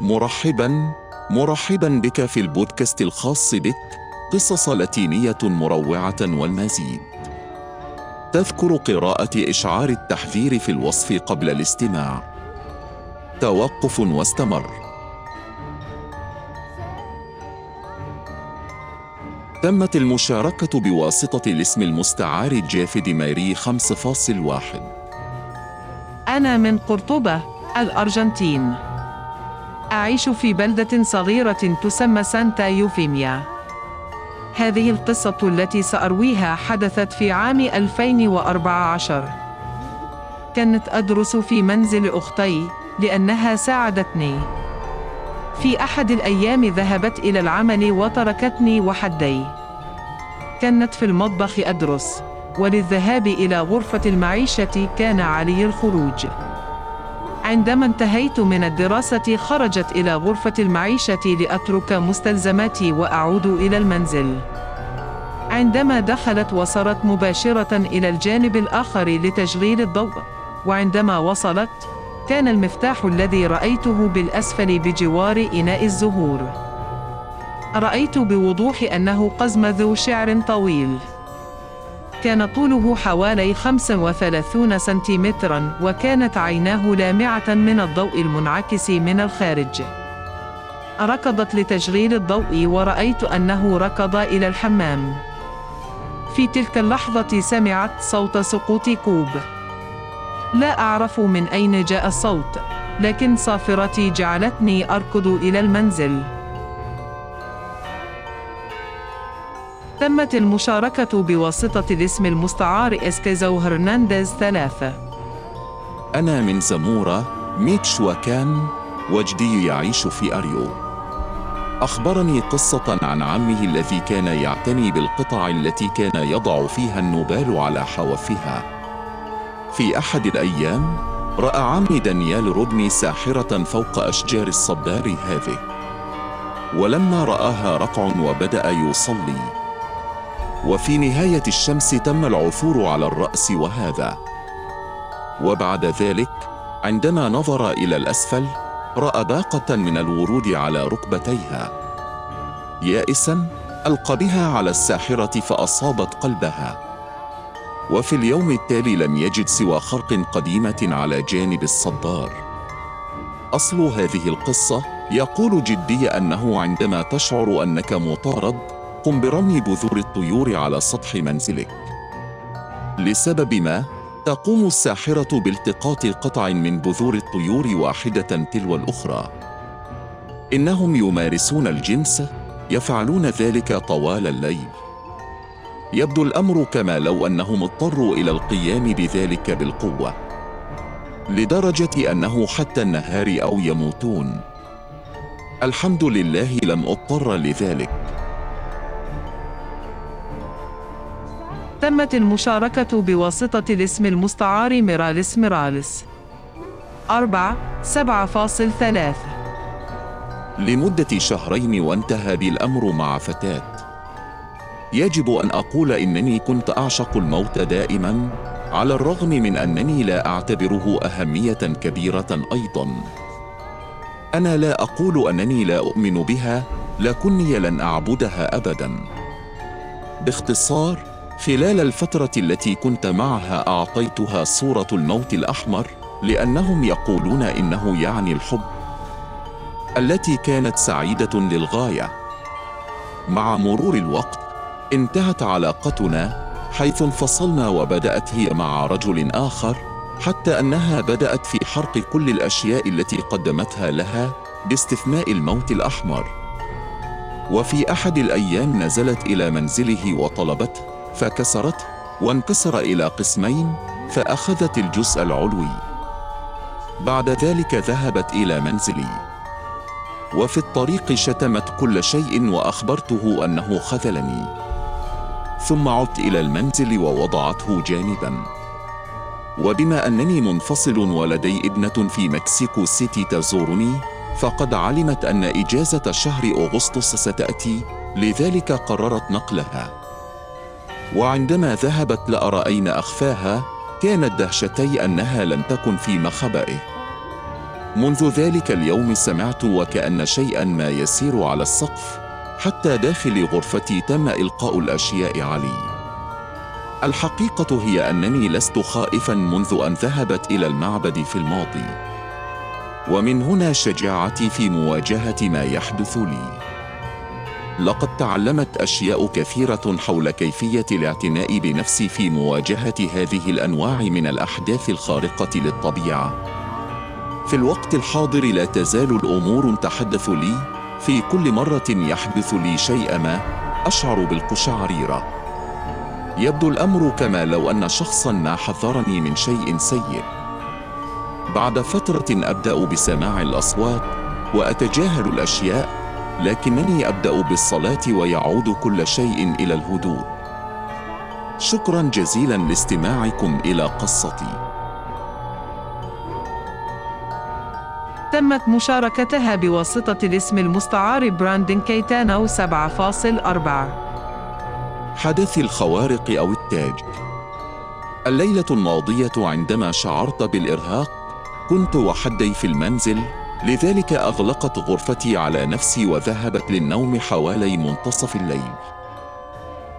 مرحبا مرحبا بك في البودكاست الخاص بك قصص لاتينية مروعة والمزيد. تذكر قراءة إشعار التحذير في الوصف قبل الاستماع. توقف واستمر. تمت المشاركة بواسطة الاسم المستعار جافي ديميري 5.1 أنا من قرطبة الأرجنتين. أعيش في بلدة صغيرة تسمى سانتا يوفيميا. هذه القصة التي سأرويها حدثت في عام 2014 كانت أدرس في منزل أختي لأنها ساعدتني. في أحد الأيام ذهبت إلى العمل وتركتني وحدي. كانت في المطبخ أدرس وللذهاب إلى غرفة المعيشة كان علي الخروج. عندما انتهيت من الدراسة خرجت إلى غرفة المعيشة لأترك مستلزماتي وأعود إلى المنزل. عندما دخلت وصلت مباشرة إلى الجانب الآخر لتشغيل الضوء، وعندما وصلت، كان المفتاح الذي رأيته بالأسفل بجوار إناء الزهور. رأيت بوضوح أنه قزم ذو شعر طويل. كان طوله حوالي 35 سنتيمترا وكانت عيناه لامعة من الضوء المنعكس من الخارج. ركضت لتشغيل الضوء ورأيت أنه ركض إلى الحمام. في تلك اللحظة سمعت صوت سقوط كوب. لا أعرف من أين جاء الصوت لكن صافرتي جعلتني أركض إلى المنزل. تمت المشاركة بواسطة الاسم المستعار إسكيزو هرنانديز ثلاثة. أنا من زمورة ميتشواكان وجدي يعيش في أريو. أخبرني قصة عن عمه الذي كان يعتني بالقطع التي كان يضع فيها النبال على حوافها. في أحد الأيام رأى عمي دانيال رودني ساحرة فوق أشجار الصبار هذه. ولما رآها رقع وبدأ يصلي. وفي نهاية الشمس تم العثور على الرأس وهذا. وبعد ذلك عندما نظر إلى الأسفل رأى باقة من الورود على ركبتيها. يائسا ألقى بها على الساحرة فأصابت قلبها. وفي اليوم التالي لم يجد سوى خرق قديمة على جانب الصدار. أصل هذه القصة يقول جدي أنه عندما تشعر أنك مطارد قم برمي بذور الطيور على سطح منزلك. لسبب ما تقوم الساحرة بالتقاط قطع من بذور الطيور واحدة تلو الأخرى. إنهم يمارسون الجنس يفعلون ذلك طوال الليل. يبدو الأمر كما لو أنهم اضطروا إلى القيام بذلك بالقوة. لدرجة أنه حتى النهار أو يموتون. الحمد لله لم أضطر لذلك. تمت المشاركة بواسطة الاسم المستعار ميراليس ميراليس. أربعة سبعة فاصل ثلاثة. لمدة شهرين وانتهى بالأمر مع فتاة. يجب أن أقول إنني كنت أعشق الموت دائما على الرغم من أنني لا أعتبره أهمية كبيرة أيضا. أنا لا أقول أنني لا أؤمن بها لكني لن أعبدها أبدا. باختصار خلال الفترة التي كنت معها أعطيتها صورة الموت الأحمر لأنهم يقولون إنه يعني الحب التي كانت سعيدة للغاية. مع مرور الوقت انتهت علاقتنا حيث انفصلنا وبدأت هي مع رجل آخر حتى أنها بدأت في حرق كل الأشياء التي قدمتها لها باستثناء الموت الأحمر. وفي أحد الأيام نزلت إلى منزله وطلبته فكسرته وانكسر إلى قسمين فأخذت الجزء العلوي. بعد ذلك ذهبت إلى منزلي. وفي الطريق شتمت كل شيء وأخبرته أنه خذلني. ثم عدت إلى المنزل ووضعته جانبا. وبما أنني منفصل ولدي ابنة في مكسيكو سيتي تزورني فقد علمت أن إجازة شهر أغسطس ستأتي لذلك قررت نقلها. وعندما ذهبت لأرى أين أخفاها كانت دهشتي أنها لم تكن في مخبئه. منذ ذلك اليوم سمعت وكأن شيئا ما يسير على السقف حتى داخل غرفتي تم إلقاء الأشياء علي. الحقيقة هي أنني لست خائفا منذ أن ذهبت إلى المعبد في الماضي. ومن هنا شجاعتي في مواجهة ما يحدث لي. لقد تعلمت أشياء كثيرة حول كيفية الاعتناء بنفسي في مواجهة هذه الأنواع من الأحداث الخارقة للطبيعة. في الوقت الحاضر لا تزال الأمور تحدث لي في كل مرة يحدث لي شيء ما أشعر بالقشعريرة. يبدو الأمر كما لو أن شخصا ما حذرني من شيء سيء. بعد فترة أبدأ بسماع الأصوات وأتجاهل الأشياء لكنني أبدأ بالصلاة ويعود كل شيء إلى الهدوء. شكرا جزيلا لاستماعكم إلى قصتي. تمت مشاركتها بواسطة الاسم المستعار براندن كيتانو 7.4 حدث الخوارق أو التاج. الليلة الماضية عندما شعرت بالإرهاق كنت وحدي في المنزل لذلك أغلقت غرفتي على نفسي وذهبت للنوم حوالي منتصف الليل.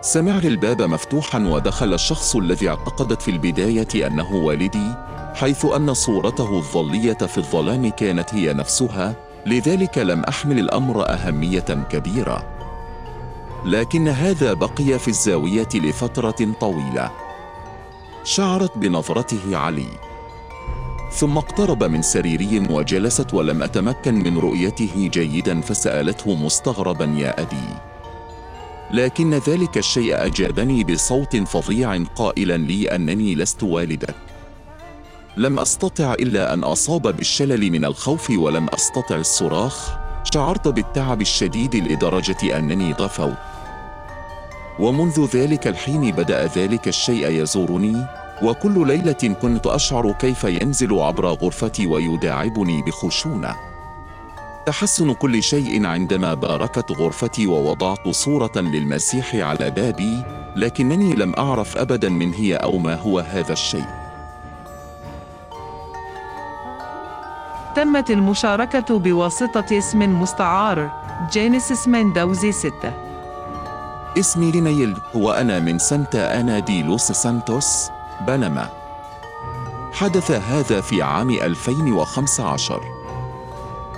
سمعت الباب مفتوحا ودخل الشخص الذي اعتقدت في البداية أنه والدي حيث أن صورته الظلية في الظلام كانت هي نفسها لذلك لم أحمل الأمر أهمية كبيرة. لكن هذا بقي في الزاوية لفترة طويلة. شعرت بنظرته علي. ثم اقترب من سريري وجلست ولم أتمكن من رؤيته جيدا فسألته مستغربا يا أبي. لكن ذلك الشيء أجابني بصوت فظيع قائلا لي أنني لست والدك. لم أستطع إلا أن أصاب بالشلل من الخوف ولم أستطع الصراخ. شعرت بالتعب الشديد لدرجة أنني غفوت ومنذ ذلك الحين بدأ ذلك الشيء يزورني وكل ليلة كنت أشعر كيف ينزل عبر غرفتي ويداعبني بخشونة. تحسن كل شيء عندما باركت غرفتي ووضعت صورة للمسيح على بابي لكنني لم أعرف أبدا من هي أو ما هو هذا الشيء. تمت المشاركة بواسطة اسم مستعار جينيسيس ميندوزي 6 اسمي لينيل وأنا من سانتا أنا دي لوس سانتوس. بنما حدث هذا في عام 2015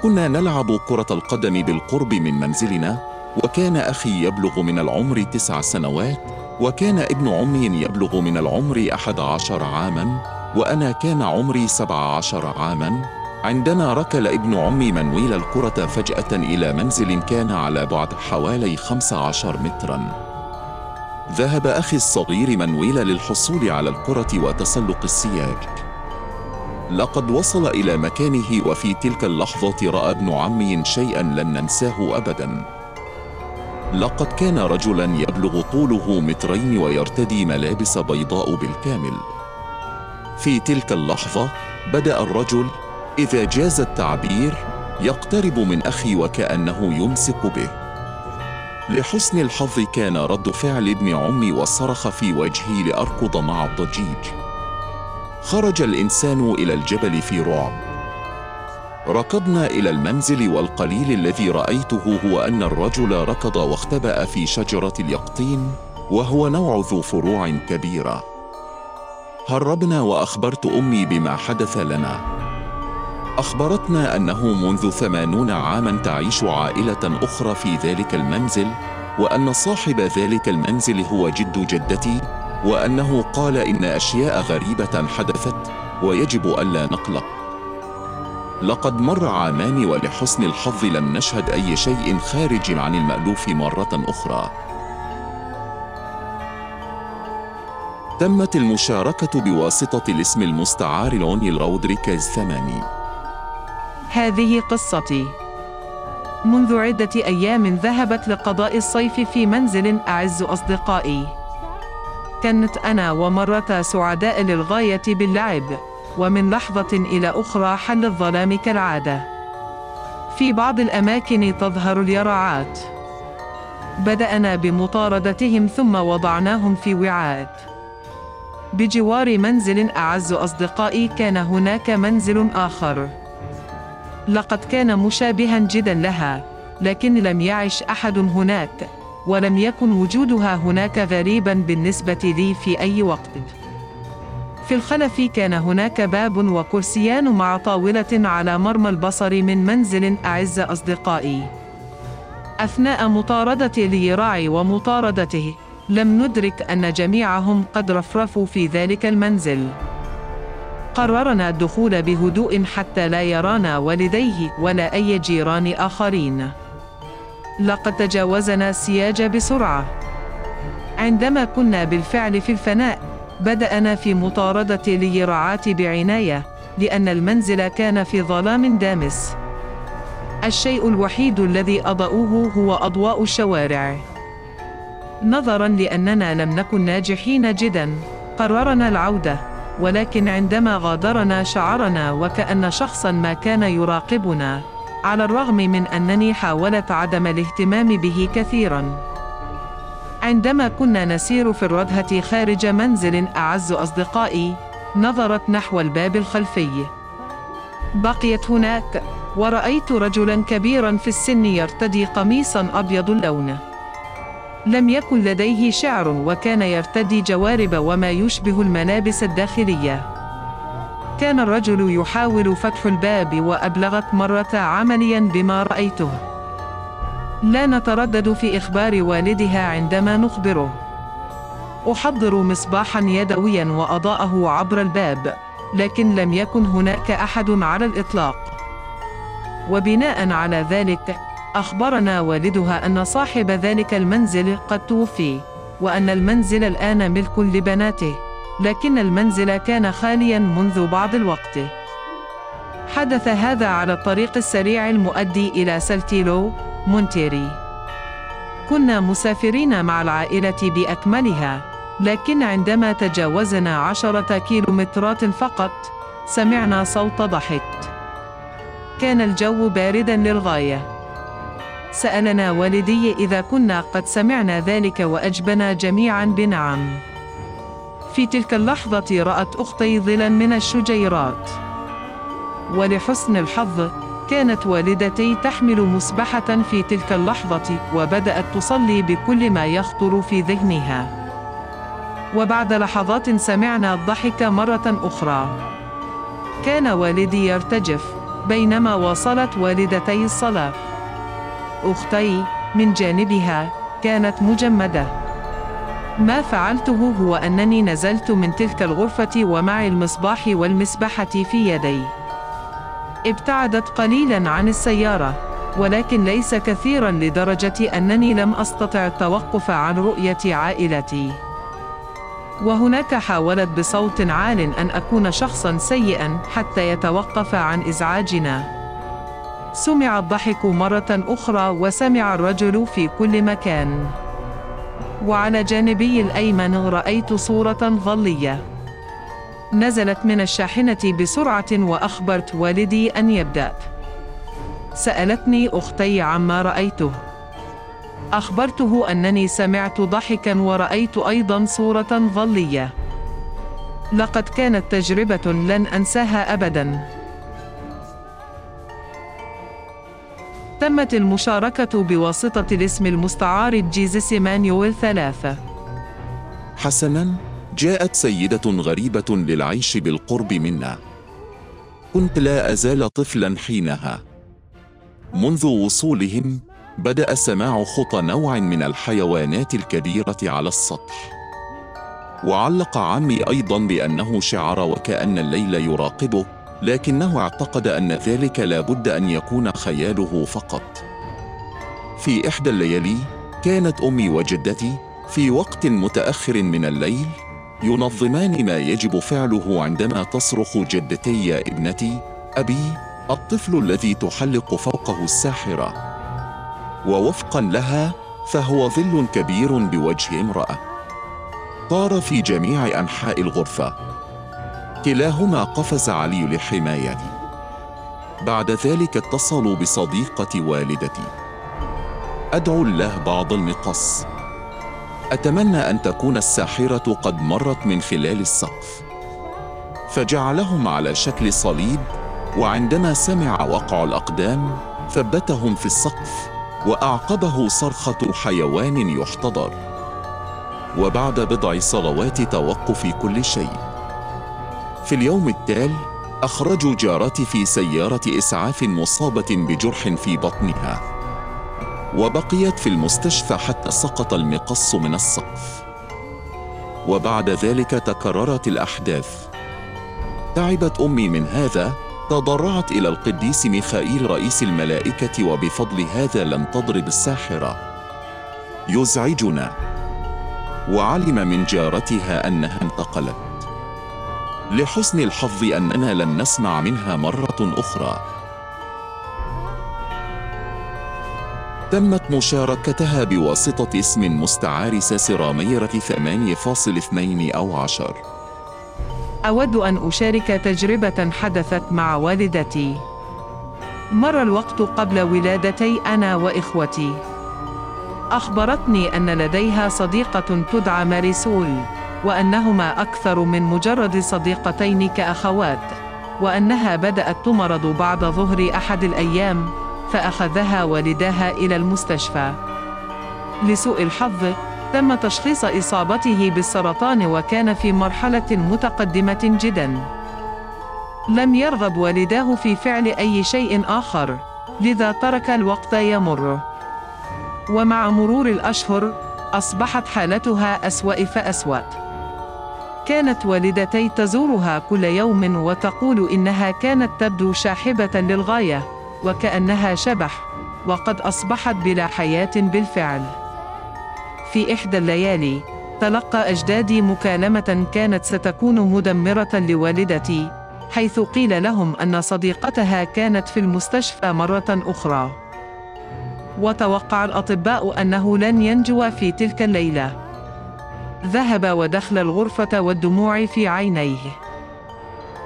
كنا نلعب كرة القدم بالقرب من منزلنا وكان أخي يبلغ من العمر تسع سنوات وكان ابن عمي يبلغ من العمر أحد عشر عاماً وأنا كان عمري سبع عشر عاماً. عندما ركل ابن عمي منويل الكرة فجأة إلى منزل كان على بعد حوالي 15 متراً. ذهب أخي الصغير منويل للحصول على الكرة وتسلق السياج. لقد وصل إلى مكانه وفي تلك اللحظة رأى ابن عمي شيئا لن ننساه أبدا. لقد كان رجلا يبلغ طوله مترين ويرتدي ملابس بيضاء بالكامل. في تلك اللحظة بدأ الرجل إذا جاز التعبير يقترب من أخي وكأنه يمسك به لحسن الحظ كان رد فعل ابن عمي والصرخ في وجهي لأركض مع الضجيج. خرج الإنسان إلى الجبل في رعب. ركضنا إلى المنزل والقليل الذي رأيته هو أن الرجل ركض واختبأ في شجرة اليقطين وهو نوع ذو فروع كبيرة. هربنا وأخبرت أمي بما حدث لنا. أخبرتنا أنه منذ ثمانون عاماً تعيش عائلة أخرى في ذلك المنزل وأن صاحب ذلك المنزل هو جد جدتي وأنه قال إن أشياء غريبة حدثت ويجب ألا نقلق. لقد مر عامان ولحسن الحظ لم نشهد أي شيء خارج عن المألوف مرة أخرى. تمت المشاركة بواسطة الاسم المستعار لوني رودريكيز ثماني. هذه قصتي. منذ عدة أيام ذهبت لقضاء الصيف في منزل أعز أصدقائي. كانت أنا ومرتا سعداء للغاية باللعب ومن لحظة إلى أخرى حل الظلام كالعادة. في بعض الأماكن تظهر اليرعات بدأنا بمطاردتهم ثم وضعناهم في وعاءات بجوار منزل أعز أصدقائي كان هناك منزل آخر. لقد كان مشابها جدا لها لكن لم يعش أحد هناك ولم يكن وجودها هناك غريبا بالنسبة لي في أي وقت. في الخلف كان هناك باب وكرسيان مع طاولة على مرمى البصر من منزل أعز أصدقائي. أثناء مطاردتي ليراعي ومطاردته لم ندرك أن جميعهم قد رفرفوا في ذلك المنزل. قررنا الدخول بهدوء حتى لا يرانا والديه ولا أي جيران آخرين. لقد تجاوزنا السياج بسرعة. عندما كنا بالفعل في الفناء، بدأنا في مطاردة ليراعات بعناية، لأن المنزل كان في ظلام دامس. الشيء الوحيد الذي أضاءوه هو أضواء الشوارع. نظرا لأننا لم نكن ناجحين جدا، قررنا العودة. ولكن عندما غادرنا شعرنا وكأن شخصا ما كان يراقبنا على الرغم من أنني حاولت عدم الاهتمام به كثيرا. عندما كنا نسير في الردهة خارج منزل أعز أصدقائي نظرت نحو الباب الخلفي. بقيت هناك ورأيت رجلا كبيرا في السن يرتدي قميصا أبيض اللون. لم يكن لديه شعر وكان يرتدي جوارب وما يشبه الملابس الداخلية. كان الرجل يحاول فتح الباب وأبلغت مرة عمليا بما رأيته. لا نتردد في إخبار والدها عندما نخبره. أحضر مصباحا يدويا وأضاءه عبر الباب، لكن لم يكن هناك أحد على الإطلاق. وبناء على ذلك أخبرنا والدها أن صاحب ذلك المنزل قد توفي، وأن المنزل الآن ملك لبناته، لكن المنزل كان خاليا منذ بعض الوقت. حدث هذا على الطريق السريع المؤدي إلى سلتيلو، مونتيري. كنا مسافرين مع العائلة بأكملها، لكن عندما تجاوزنا عشرة كيلومترات فقط، سمعنا صوت ضحك. كان الجو باردا للغاية سألنا والدي إذا كنا قد سمعنا ذلك وأجبنا جميعا بنعم. في تلك اللحظة رأت أختي ظلا من الشجيرات. ولحسن الحظ كانت والدتي تحمل مسبحة في تلك اللحظة وبدأت تصلي بكل ما يخطر في ذهنها. وبعد لحظات سمعنا الضحك مرة أخرى. كان والدي يرتجف بينما واصلت والدتي الصلاة. أختي من جانبها كانت مجمدة. ما فعلته هو أنني نزلت من تلك الغرفة ومعي المصباح والمسبحة في يدي. ابتعدت قليلا عن السيارة، ولكن ليس كثيرا لدرجة أنني لم أستطع التوقف عن رؤية عائلتي. وهناك حاولت بصوت عال أن أكون شخصا سيئا حتى يتوقف عن إزعاجنا. سمع الضحك مرة أخرى وسمع الرجل في كل مكان. وعلى جانبي الأيمن رأيت صورة ظلية. نزلت من الشاحنة بسرعة وأخبرت والدي أن يبدأ. سألتني أختي عما رأيته. أخبرته أنني سمعت ضحكا ورأيت أيضا صورة ظلية. لقد كانت تجربة لن أنساها أبداً. تمت المشاركة بواسطة الاسم المستعار جيزس مانيويل ثلاثة حسناً، جاءت سيدة غريبة للعيش بالقرب منا. كنت لا أزال طفلاً حينها. منذ وصولهم، بدأ سماع خطى نوع من الحيوانات الكبيرة على السطح. وعلق عمي أيضاً بأنه شعر وكأن الليل يراقبه، لكنه اعتقد أن ذلك لا بد أن يكون خياله فقط. في إحدى الليالي، كانت أمي وجدتي في وقت متأخر من الليل ينظمان ما يجب فعله عندما تصرخ جدتي يا ابنتي أبي الطفل الذي تحلق فوقه الساحرة. ووفقا لها فهو ظل كبير بوجه امرأة. طار في جميع أنحاء الغرفة. كلاهما قفز علي لحمايتي. بعد ذلك اتصلوا بصديقة والدتي. أدعو الله بعض المقص أتمنى أن تكون الساحرة قد مرت من خلال السقف. فجعلهم على شكل صليب وعندما سمع وقع الأقدام ثبتهم في السقف وأعقبه صرخة حيوان يحتضر. وبعد بضع صلوات توقف كل شيء. في اليوم التالي أخرجوا جارتي في سيارة إسعاف مصابة بجرح في بطنها وبقيت في المستشفى حتى سقط المقص من السقف. وبعد ذلك تكررت الأحداث. تعبت أمي من هذا تضرعت إلى القديس ميخائيل رئيس الملائكة وبفضل هذا لم تضرب الساحرة. يزعجنا. وعلم من جارتها أنها انتقلت. لحسن الحظ أننا لم نسمع منها مرة أخرى تمت مشاركتها بواسطة اسم مستعار ساسراميرة 8.2 أو عشر أود أن أشارك تجربة حدثت مع والدتي. مر الوقت قبل ولادتي أنا وإخوتي. أخبرتني أن لديها صديقة تدعى ماريسول، وأنهما أكثر من مجرد صديقتين كأخوات، وأنها بدأت تمرض بعد ظهر أحد الأيام، فأخذها والداها إلى المستشفى. لسوء الحظ، تم تشخيص إصابته بالسرطان وكان في مرحلة متقدمة جدا. لم يرغب والداه في فعل أي شيء آخر، لذا ترك الوقت يمر. ومع مرور الأشهر، أصبحت حالتها أسوأ فأسوأ. كانت والدتي تزورها كل يوم وتقول إنها كانت تبدو شاحبة للغاية، وكأنها شبح، وقد أصبحت بلا حياة بالفعل. في إحدى الليالي تلقى أجدادي مكالمة كانت ستكون مدمرة لوالدتي حيث قيل لهم أن صديقتها كانت في المستشفى مرة أخرى وتوقع الأطباء أنه لن ينجو في تلك الليلة ذهب ودخل الغرفة والدموع في عينيه.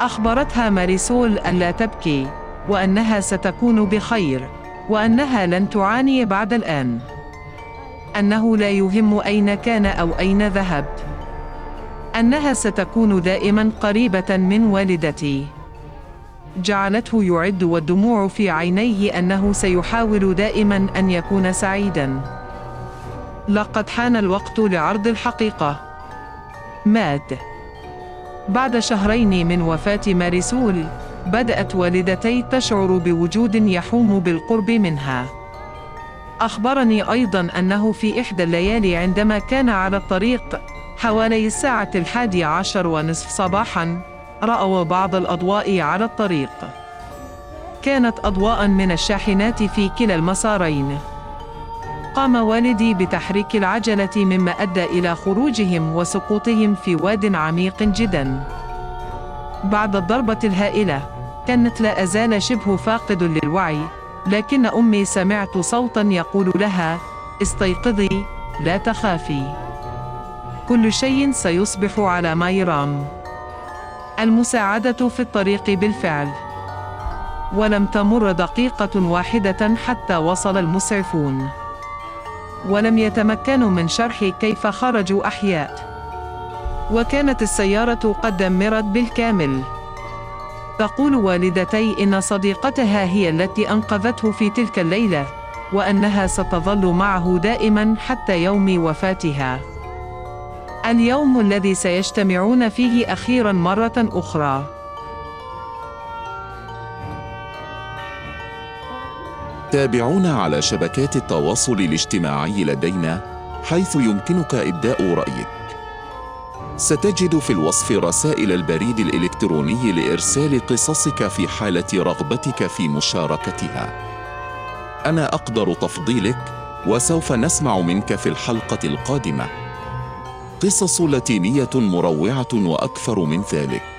أخبرتها ماريسول أن لا تبكي وأنها ستكون بخير وأنها لن تعاني بعد الآن. أنه لا يهم أين كان أو أين ذهبت أنها ستكون دائما قريبة من والدتي. جعلته يعد والدموع في عينيه أنه سيحاول دائما أن يكون سعيدا. لقد حان الوقت لعرض الحقيقة. مات بعد شهرين من وفاة ماريسول بدأت والدتي تشعر بوجود يحوم بالقرب منها. أخبرني أيضا أنه في إحدى الليالي عندما كان على الطريق حوالي الساعة الحادية عشر ونصف صباحا رأوا بعض الأضواء على الطريق. كانت أضواء من الشاحنات في كلا المسارين. قام والدي بتحريك العجلة مما أدى إلى خروجهم وسقوطهم في واد عميق جدا. بعد الضربة الهائلة كانت لا أزال شبه فاقد للوعي لكن أمي سمعت صوتا يقول لها استيقظي لا تخافي. كل شيء سيصبح على ما يرام. المساعدة في الطريق بالفعل. ولم تمر دقيقة واحدة حتى وصل المسعفون. ولم يتمكنوا من شرح كيف خرجوا أحياء وكانت السيارة قد دمرت بالكامل تقول والدتي إن صديقتها هي التي أنقذته في تلك الليلة، وأنها ستظل معه دائما حتى يوم وفاتها. اليوم الذي سيجتمعون فيه أخيرا مرة أخرى. تابعونا على شبكات التواصل الاجتماعي لدينا حيث يمكنك إبداء رأيك. ستجد في الوصف رسائل البريد الإلكتروني لإرسال قصصك في حالة رغبتك في مشاركتها. أنا أقدر تفضيلك وسوف نسمع منك في الحلقة القادمة. قصص لاتينية مروعة وأكثر من ذلك.